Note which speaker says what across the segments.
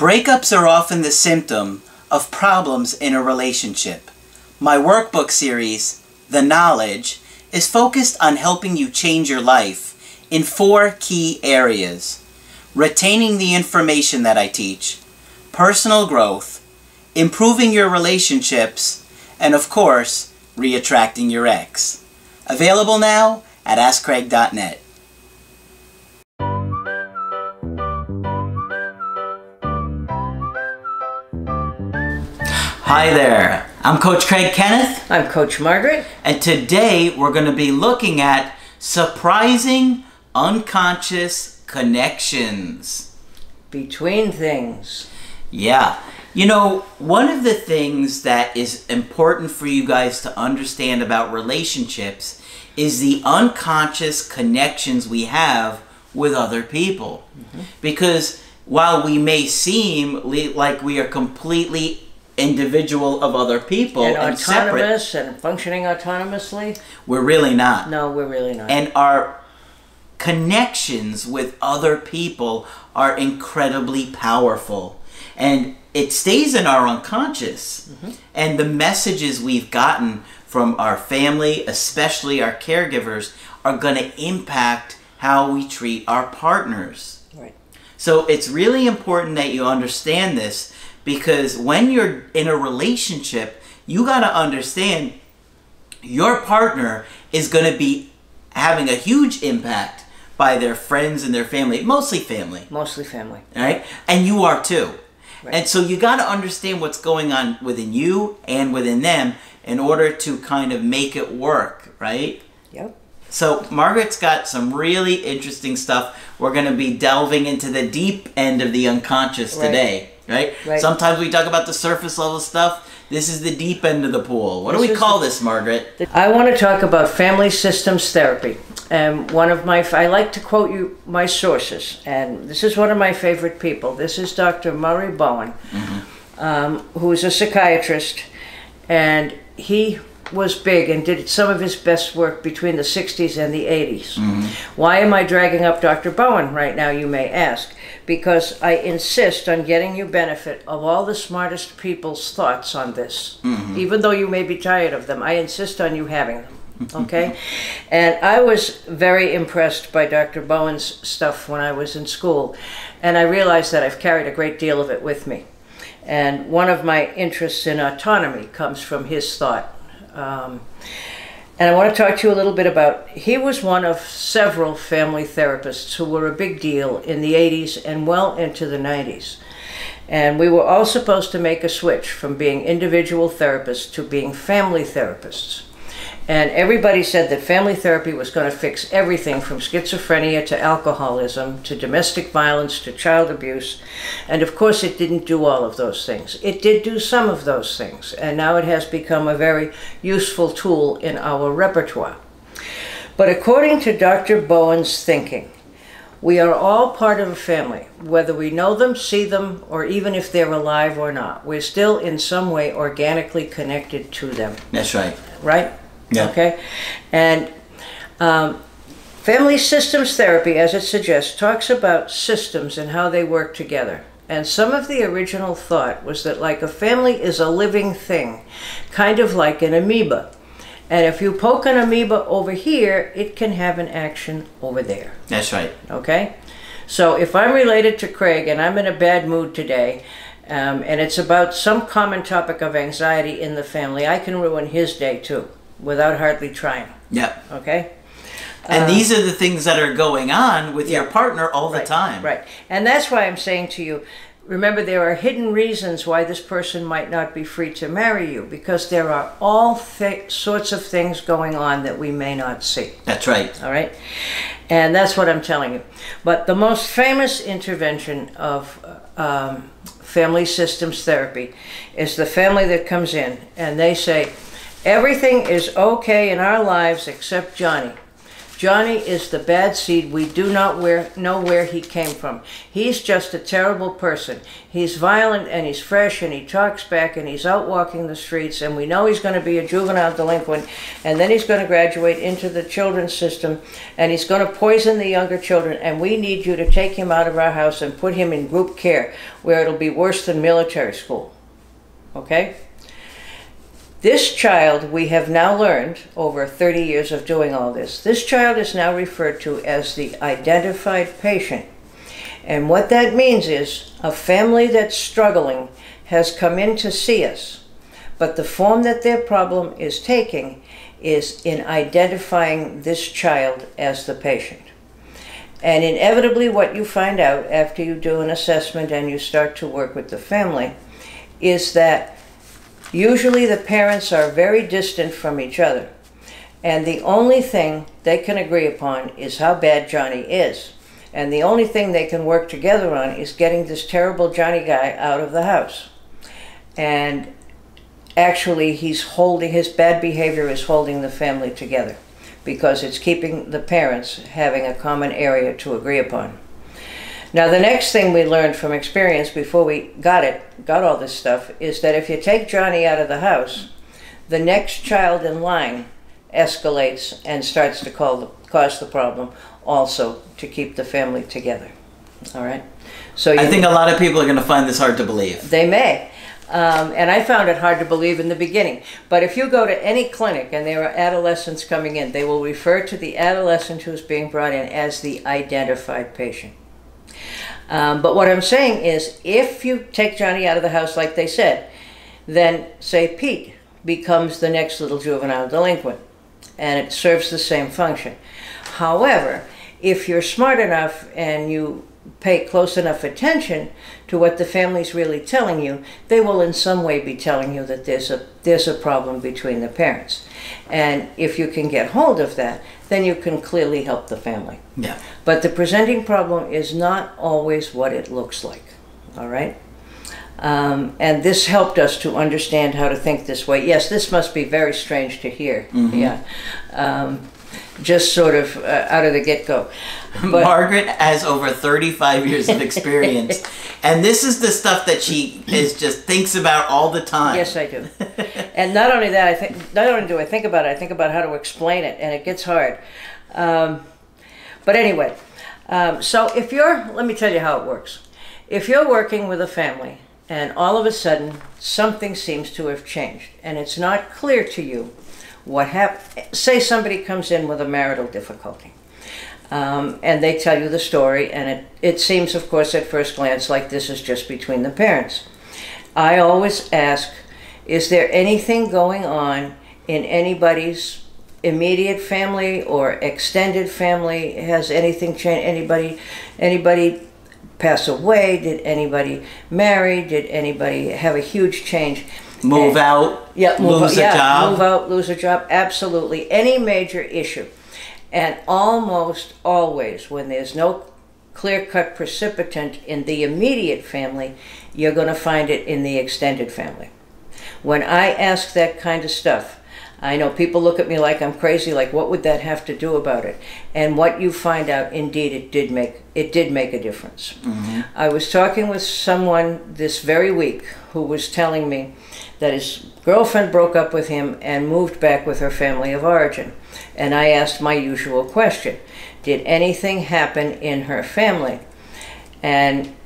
Speaker 1: Breakups are often the symptom of problems in a relationship. My workbook series, The Knowledge, is focused on helping you change your life in four key areas retaining the information that I teach, personal growth, improving your relationships, and of course, re-attracting your ex. Available now at AskCraig.net. Hi there, I'm Coach Craig Kenneth.
Speaker 2: I'm Coach Margaret.
Speaker 1: And today we're going to be looking at surprising unconscious connections.
Speaker 2: Between things.
Speaker 1: Yeah. You know, one of the things that is important for you guys to understand about relationships is the unconscious connections we have with other people. Mm-hmm. Because while we may seem like we are completely individual of other people
Speaker 2: and, and autonomous separate, and functioning autonomously.
Speaker 1: We're really not.
Speaker 2: No, we're really not.
Speaker 1: And our connections with other people are incredibly powerful. And it stays in our unconscious. Mm-hmm. And the messages we've gotten from our family, especially our caregivers, are going to impact how we treat our partners.
Speaker 2: Right.
Speaker 1: So it's really important that you understand this because when you're in a relationship, you got to understand your partner is going to be having a huge impact by their friends and their family, mostly family.
Speaker 2: Mostly family.
Speaker 1: Right? And you are too. Right. And so you got to understand what's going on within you and within them in order to kind of make it work, right?
Speaker 2: Yep.
Speaker 1: So Margaret's got some really interesting stuff. We're going to be delving into the deep end of the unconscious right. today right? right? Sometimes we talk about the surface level stuff. This is the deep end of the pool. What this do we call the, this, Margaret?
Speaker 2: I want to talk about family systems therapy. And one of my, I like to quote you my sources, and this is one of my favorite people. This is Dr. Murray Bowen, mm-hmm. um, who is a psychiatrist, and he was big and did some of his best work between the 60s and the 80s. Mm-hmm. Why am I dragging up Dr. Bowen right now, you may ask? Because I insist on getting you benefit of all the smartest people's thoughts on this. Mm-hmm. Even though you may be tired of them, I insist on you having them. Okay? and I was very impressed by Dr. Bowen's stuff when I was in school. And I realized that I've carried a great deal of it with me. And one of my interests in autonomy comes from his thought um, and I want to talk to you a little bit about. He was one of several family therapists who were a big deal in the 80s and well into the 90s. And we were all supposed to make a switch from being individual therapists to being family therapists. And everybody said that family therapy was going to fix everything from schizophrenia to alcoholism to domestic violence to child abuse. And of course, it didn't do all of those things. It did do some of those things. And now it has become a very useful tool in our repertoire. But according to Dr. Bowen's thinking, we are all part of a family, whether we know them, see them, or even if they're alive or not. We're still in some way organically connected to them.
Speaker 1: That's right.
Speaker 2: Right?
Speaker 1: Yeah.
Speaker 2: Okay? And um, family systems therapy, as it suggests, talks about systems and how they work together. And some of the original thought was that, like, a family is a living thing, kind of like an amoeba. And if you poke an amoeba over here, it can have an action over there.
Speaker 1: That's right.
Speaker 2: Okay? So if I'm related to Craig and I'm in a bad mood today, um, and it's about some common topic of anxiety in the family, I can ruin his day too without hardly trying.
Speaker 1: Yep.
Speaker 2: Okay?
Speaker 1: And uh, these are the things that are going on with yeah, your partner all
Speaker 2: right,
Speaker 1: the time.
Speaker 2: Right. And that's why I'm saying to you remember, there are hidden reasons why this person might not be free to marry you because there are all th- sorts of things going on that we may not see.
Speaker 1: That's right.
Speaker 2: All right. And that's what I'm telling you. But the most famous intervention of um, family systems therapy is the family that comes in and they say, Everything is okay in our lives except Johnny. Johnny is the bad seed. We do not where, know where he came from. He's just a terrible person. He's violent and he's fresh and he talks back and he's out walking the streets and we know he's going to be a juvenile delinquent and then he's going to graduate into the children's system and he's going to poison the younger children and we need you to take him out of our house and put him in group care where it'll be worse than military school. Okay? This child, we have now learned over 30 years of doing all this, this child is now referred to as the identified patient. And what that means is a family that's struggling has come in to see us, but the form that their problem is taking is in identifying this child as the patient. And inevitably, what you find out after you do an assessment and you start to work with the family is that Usually the parents are very distant from each other. And the only thing they can agree upon is how bad Johnny is. And the only thing they can work together on is getting this terrible Johnny guy out of the house. And actually, he's holding, his bad behavior is holding the family together because it's keeping the parents having a common area to agree upon. Now, the next thing we learned from experience before we got it, got all this stuff, is that if you take Johnny out of the house, the next child in line escalates and starts to the, cause the problem also to keep the family together. All right?
Speaker 1: So I think a lot of people are going to find this hard to believe.
Speaker 2: They may. Um, and I found it hard to believe in the beginning. But if you go to any clinic and there are adolescents coming in, they will refer to the adolescent who's being brought in as the identified patient. Um, but what I'm saying is, if you take Johnny out of the house like they said, then say Pete becomes the next little juvenile delinquent, and it serves the same function. However, if you're smart enough and you pay close enough attention to what the family's really telling you, they will in some way be telling you that there's a there's a problem between the parents. And if you can get hold of that, then you can clearly help the family.
Speaker 1: Yeah.
Speaker 2: But the presenting problem is not always what it looks like. All right? Um, and this helped us to understand how to think this way. Yes, this must be very strange to hear. Mm-hmm. Yeah. Um, just sort of uh, out of the get go.
Speaker 1: Margaret has over 35 years of experience, and this is the stuff that she is just thinks about all the time.
Speaker 2: Yes, I do. and not only that, I think not only do I think about it, I think about how to explain it, and it gets hard. Um, but anyway, um, so if you're, let me tell you how it works. If you're working with a family and all of a sudden something seems to have changed and it's not clear to you what happened, say somebody comes in with a marital difficulty. Um, and they tell you the story, and it, it seems, of course, at first glance like this is just between the parents. I always ask, is there anything going on in anybody's immediate family or extended family? Has anything changed? Anybody, anybody pass away? Did anybody marry? Did anybody have a huge change?
Speaker 1: Move out,
Speaker 2: yeah, move
Speaker 1: lose
Speaker 2: out,
Speaker 1: a job.
Speaker 2: Move out, lose a job, absolutely. Any major issue. And almost always, when there's no clear cut precipitant in the immediate family, you're going to find it in the extended family. When I ask that kind of stuff, I know people look at me like I'm crazy, like what would that have to do about it? And what you find out, indeed, it did make it did make a difference. Mm-hmm. I was talking with someone this very week who was telling me that his girlfriend broke up with him and moved back with her family of origin. And I asked my usual question Did anything happen in her family? And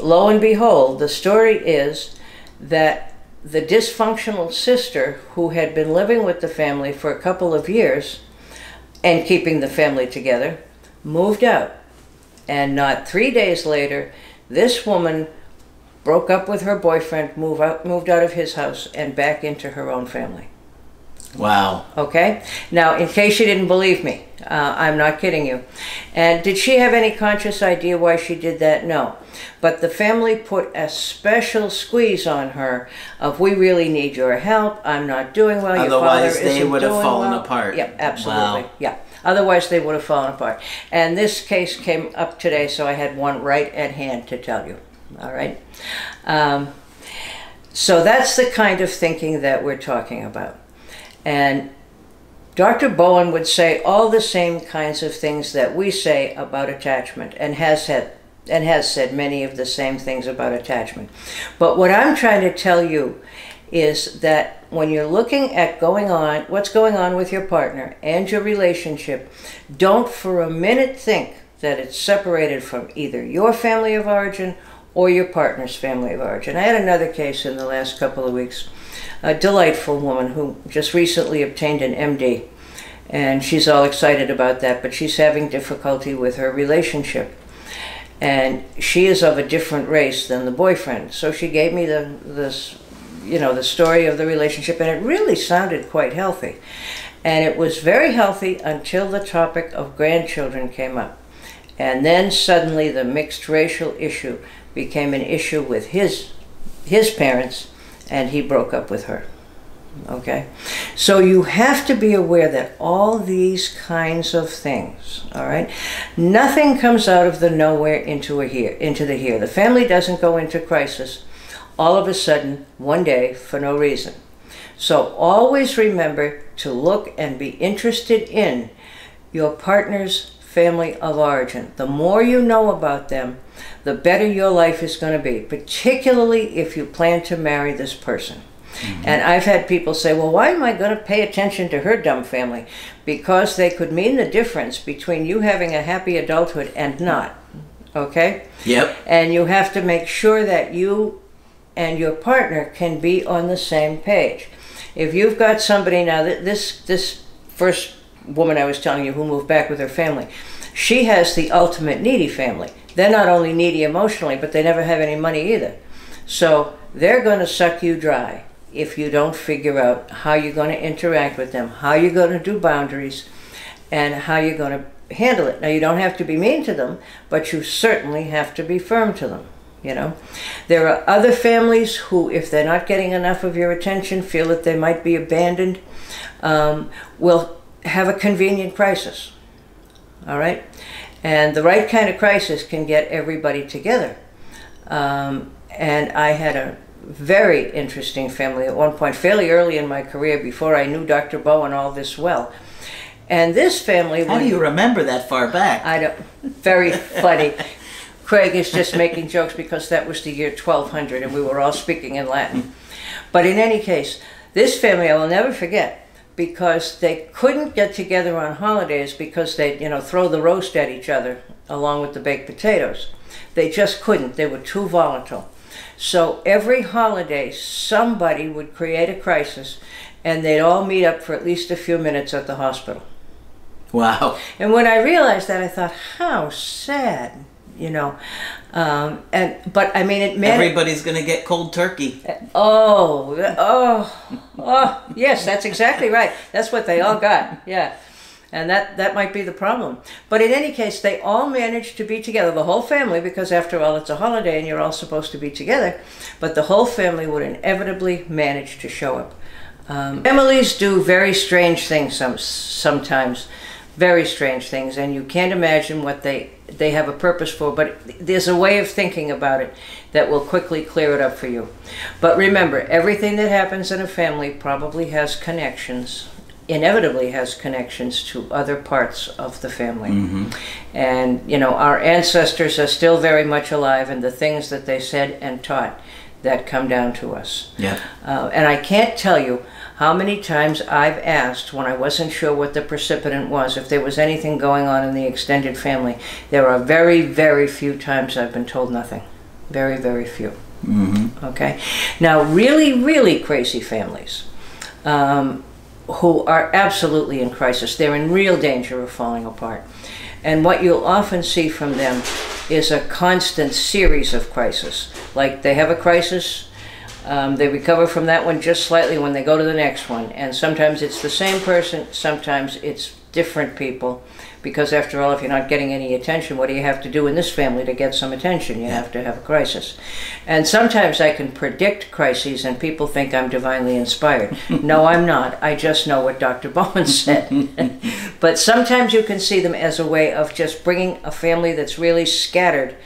Speaker 2: lo and behold, the story is that the dysfunctional sister who had been living with the family for a couple of years and keeping the family together moved out. And not three days later, this woman broke up with her boyfriend, moved out, moved out of his house, and back into her own family.
Speaker 1: Wow.
Speaker 2: Okay? Now, in case you didn't believe me, uh, I'm not kidding you. And did she have any conscious idea why she did that? No. But the family put a special squeeze on her of, we really need your help. I'm not doing well.
Speaker 1: Otherwise,
Speaker 2: your father
Speaker 1: they would have fallen
Speaker 2: well.
Speaker 1: apart.
Speaker 2: Yeah, absolutely.
Speaker 1: Wow.
Speaker 2: Yeah. Otherwise, they would have fallen apart. And this case came up today, so I had one right at hand to tell you. All right? Um, so that's the kind of thinking that we're talking about. And Dr. Bowen would say all the same kinds of things that we say about attachment and has said and has said many of the same things about attachment. But what I'm trying to tell you is that when you're looking at going on what's going on with your partner and your relationship, don't for a minute think that it's separated from either your family of origin or your partner's family of origin. I had another case in the last couple of weeks. A delightful woman who just recently obtained an MD, and she's all excited about that, but she's having difficulty with her relationship. And she is of a different race than the boyfriend. So she gave me the this you know the story of the relationship and it really sounded quite healthy. And it was very healthy until the topic of grandchildren came up. And then suddenly the mixed racial issue became an issue with his his parents and he broke up with her. Okay? So you have to be aware that all these kinds of things, all right? Nothing comes out of the nowhere into a here into the here. The family doesn't go into crisis all of a sudden one day for no reason. So always remember to look and be interested in your partner's family of origin. The more you know about them, the better your life is going to be, particularly if you plan to marry this person. Mm-hmm. And I've had people say, well, why am I going to pay attention to her dumb family? Because they could mean the difference between you having a happy adulthood and not. Okay?
Speaker 1: Yep.
Speaker 2: And you have to make sure that you and your partner can be on the same page. If you've got somebody now, this, this first woman I was telling you who moved back with her family, she has the ultimate needy family. They're not only needy emotionally, but they never have any money either. So they're going to suck you dry if you don't figure out how you're going to interact with them, how you're going to do boundaries, and how you're going to handle it. Now, you don't have to be mean to them, but you certainly have to be firm to them. You know, there are other families who, if they're not getting enough of your attention, feel that they might be abandoned, um, will have a convenient crisis. All right, and the right kind of crisis can get everybody together. Um, and I had a very interesting family at one point, fairly early in my career, before I knew Dr. Bowen all this well. And this family.
Speaker 1: How do you remember that far back?
Speaker 2: I don't. Very funny. Craig is just making jokes because that was the year 1200 and we were all speaking in Latin. But in any case, this family I will never forget because they couldn't get together on holidays because they'd, you know, throw the roast at each other along with the baked potatoes. They just couldn't. They were too volatile. So every holiday, somebody would create a crisis and they'd all meet up for at least a few minutes at the hospital.
Speaker 1: Wow.
Speaker 2: And when I realized that, I thought, how sad, you know. Um, and but I mean, it meant
Speaker 1: everybody's going to get cold turkey.
Speaker 2: Oh, oh, oh! Yes, that's exactly right. That's what they all got. Yeah and that that might be the problem but in any case they all managed to be together the whole family because after all it's a holiday and you're all supposed to be together but the whole family would inevitably manage to show up um, families do very strange things some, sometimes very strange things and you can't imagine what they they have a purpose for but there's a way of thinking about it that will quickly clear it up for you but remember everything that happens in a family probably has connections inevitably has connections to other parts of the family. Mm-hmm. And, you know, our ancestors are still very much alive, and the things that they said and taught that come down to us.
Speaker 1: Yeah.
Speaker 2: Uh, and I can't tell you how many times I've asked when I wasn't sure what the precipitant was, if there was anything going on in the extended family. There are very, very few times I've been told nothing. Very, very few. Mm-hmm. Okay? Now, really, really crazy families. Um, who are absolutely in crisis. They're in real danger of falling apart. And what you'll often see from them is a constant series of crises. Like they have a crisis, um, they recover from that one just slightly when they go to the next one. And sometimes it's the same person, sometimes it's different people. Because after all if you're not getting any attention what do you have to do in this family to get some attention? You have to have a crisis. And sometimes i can predict crises and people think i'm divinely inspired. No i'm not. I just know what dr bowen said. But sometimes you can see them as a way of just bringing a family that's really scattered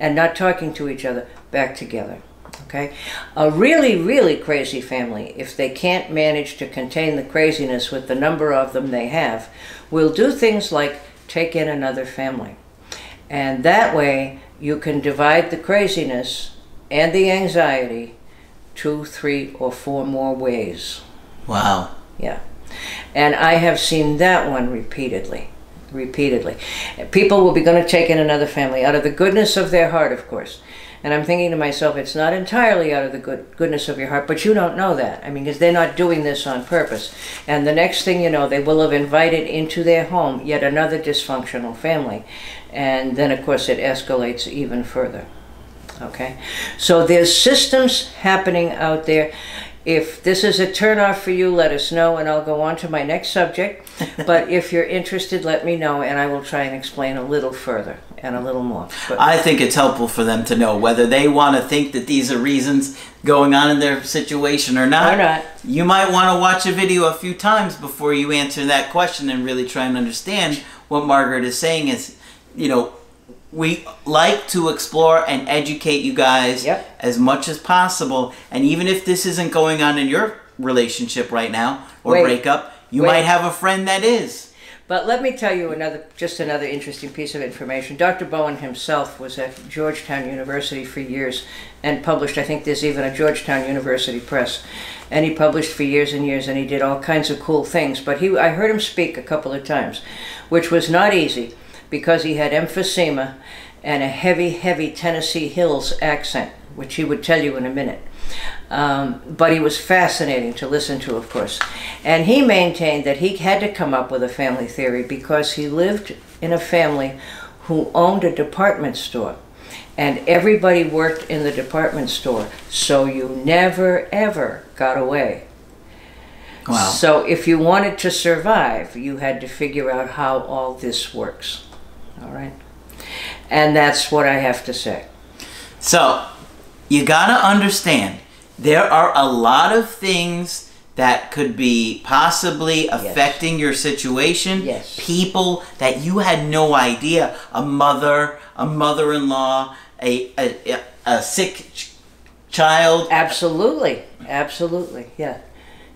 Speaker 2: and not talking to each other back together Okay? A really, really crazy family, if they can't manage to contain the craziness with the number of them they have, will do things like take in another family. And that way, you can divide the craziness and the anxiety two, three, or four more ways.
Speaker 1: Wow.
Speaker 2: Yeah. And I have seen that one repeatedly. Repeatedly. People will be going to take in another family out of the goodness of their heart, of course. And I'm thinking to myself, it's not entirely out of the good, goodness of your heart, but you don't know that. I mean, because they're not doing this on purpose. And the next thing you know, they will have invited into their home yet another dysfunctional family. And then, of course, it escalates even further. Okay? So there's systems happening out there. If this is a turnoff for you, let us know, and I'll go on to my next subject. but if you're interested, let me know, and I will try and explain a little further and a little more. But
Speaker 1: I think it's helpful for them to know whether they want to think that these are reasons going on in their situation or not.
Speaker 2: Or not.
Speaker 1: You might want to watch a video a few times before you answer that question and really try and understand what Margaret is saying is, you know, we like to explore and educate you guys
Speaker 2: Yep.
Speaker 1: as much as possible. And even if this isn't going on in your relationship right now or
Speaker 2: Wait.
Speaker 1: breakup, you
Speaker 2: Wait.
Speaker 1: might have a friend that is.
Speaker 2: But let me tell you another, just another interesting piece of information. Dr. Bowen himself was at Georgetown University for years and published, I think there's even a Georgetown University Press. And he published for years and years and he did all kinds of cool things. But he, I heard him speak a couple of times, which was not easy because he had emphysema and a heavy, heavy Tennessee Hills accent, which he would tell you in a minute. Um, but he was fascinating to listen to, of course. And he maintained that he had to come up with a family theory because he lived in a family who owned a department store. And everybody worked in the department store, so you never ever got away.
Speaker 1: Wow.
Speaker 2: So if you wanted to survive, you had to figure out how all this works. All right? And that's what I have to say.
Speaker 1: So, you gotta understand, there are a lot of things that could be possibly affecting your situation.
Speaker 2: Yes.
Speaker 1: People that you had no idea. A mother, a mother in law, a, a, a, a sick ch- child.
Speaker 2: Absolutely, absolutely, yeah,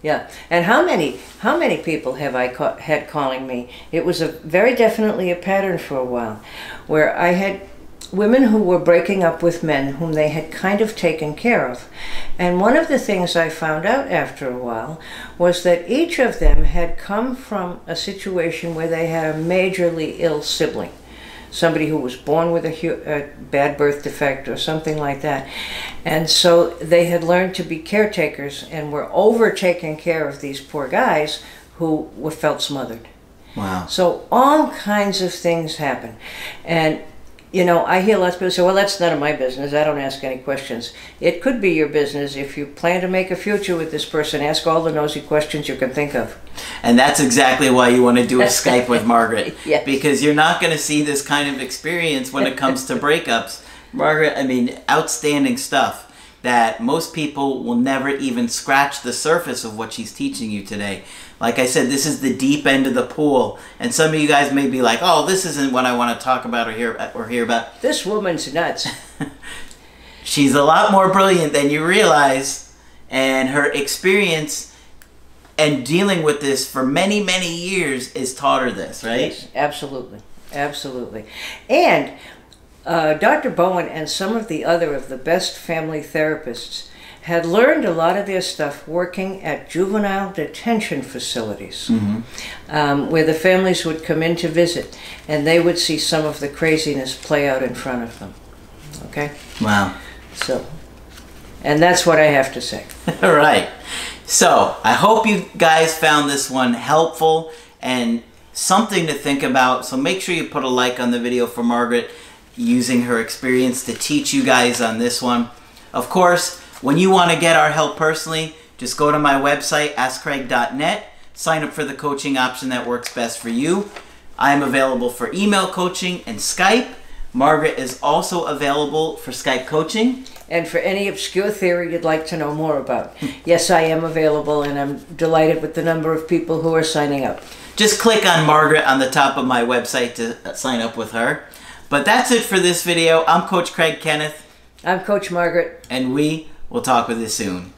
Speaker 2: yeah. And how many how many people have I ca- had calling me? It was a very definitely a pattern for a while, where I had women who were breaking up with men whom they had kind of taken care of, and one of the things I found out after a while was that each of them had come from a situation where they had a majorly ill sibling somebody who was born with a, hu- a bad birth defect or something like that. And so they had learned to be caretakers and were over taking care of these poor guys who were felt smothered.
Speaker 1: Wow.
Speaker 2: So all kinds of things happen. And you know, I hear lots of people say, well, that's none of my business. I don't ask any questions. It could be your business. If you plan to make a future with this person, ask all the nosy questions you can think of.
Speaker 1: And that's exactly why you want to do a Skype with Margaret.
Speaker 2: Yes.
Speaker 1: Because you're not going to see this kind of experience when it comes to breakups. Margaret, I mean, outstanding stuff that most people will never even scratch the surface of what she's teaching you today. Like I said, this is the deep end of the pool, and some of you guys may be like, "Oh, this isn't what I want to talk about or hear or hear about."
Speaker 2: This woman's nuts.
Speaker 1: She's a lot more brilliant than you realize, and her experience and dealing with this for many, many years has taught her this, right?
Speaker 2: Yes, absolutely, absolutely. And uh, Dr. Bowen and some of the other of the best family therapists had learned a lot of their stuff working at juvenile detention facilities, um, where the families would come in to visit, and they would see some of the craziness play out in front of them. Okay,
Speaker 1: Wow.
Speaker 2: so, and that's what I have to say.
Speaker 1: All right. So, I hope you guys found this one helpful and something to think about. So, make sure you put a like on the video for Margaret using her experience to teach you guys on this one. Of course, when you want to get our help personally, just go to my website, askcraig.net, sign up for the coaching option that works best for you. I am available for email coaching and Skype. Margaret is also available for Skype coaching.
Speaker 2: And for any obscure theory you'd like to know more about, yes, I am available, and I'm delighted with the number of people who are signing up.
Speaker 1: just click on Margaret on the top of my website to sign up with her. But that's it for this video. I'm Coach Craig Kenneth,
Speaker 2: I'm Coach Margaret.
Speaker 1: and we We'll talk with you soon.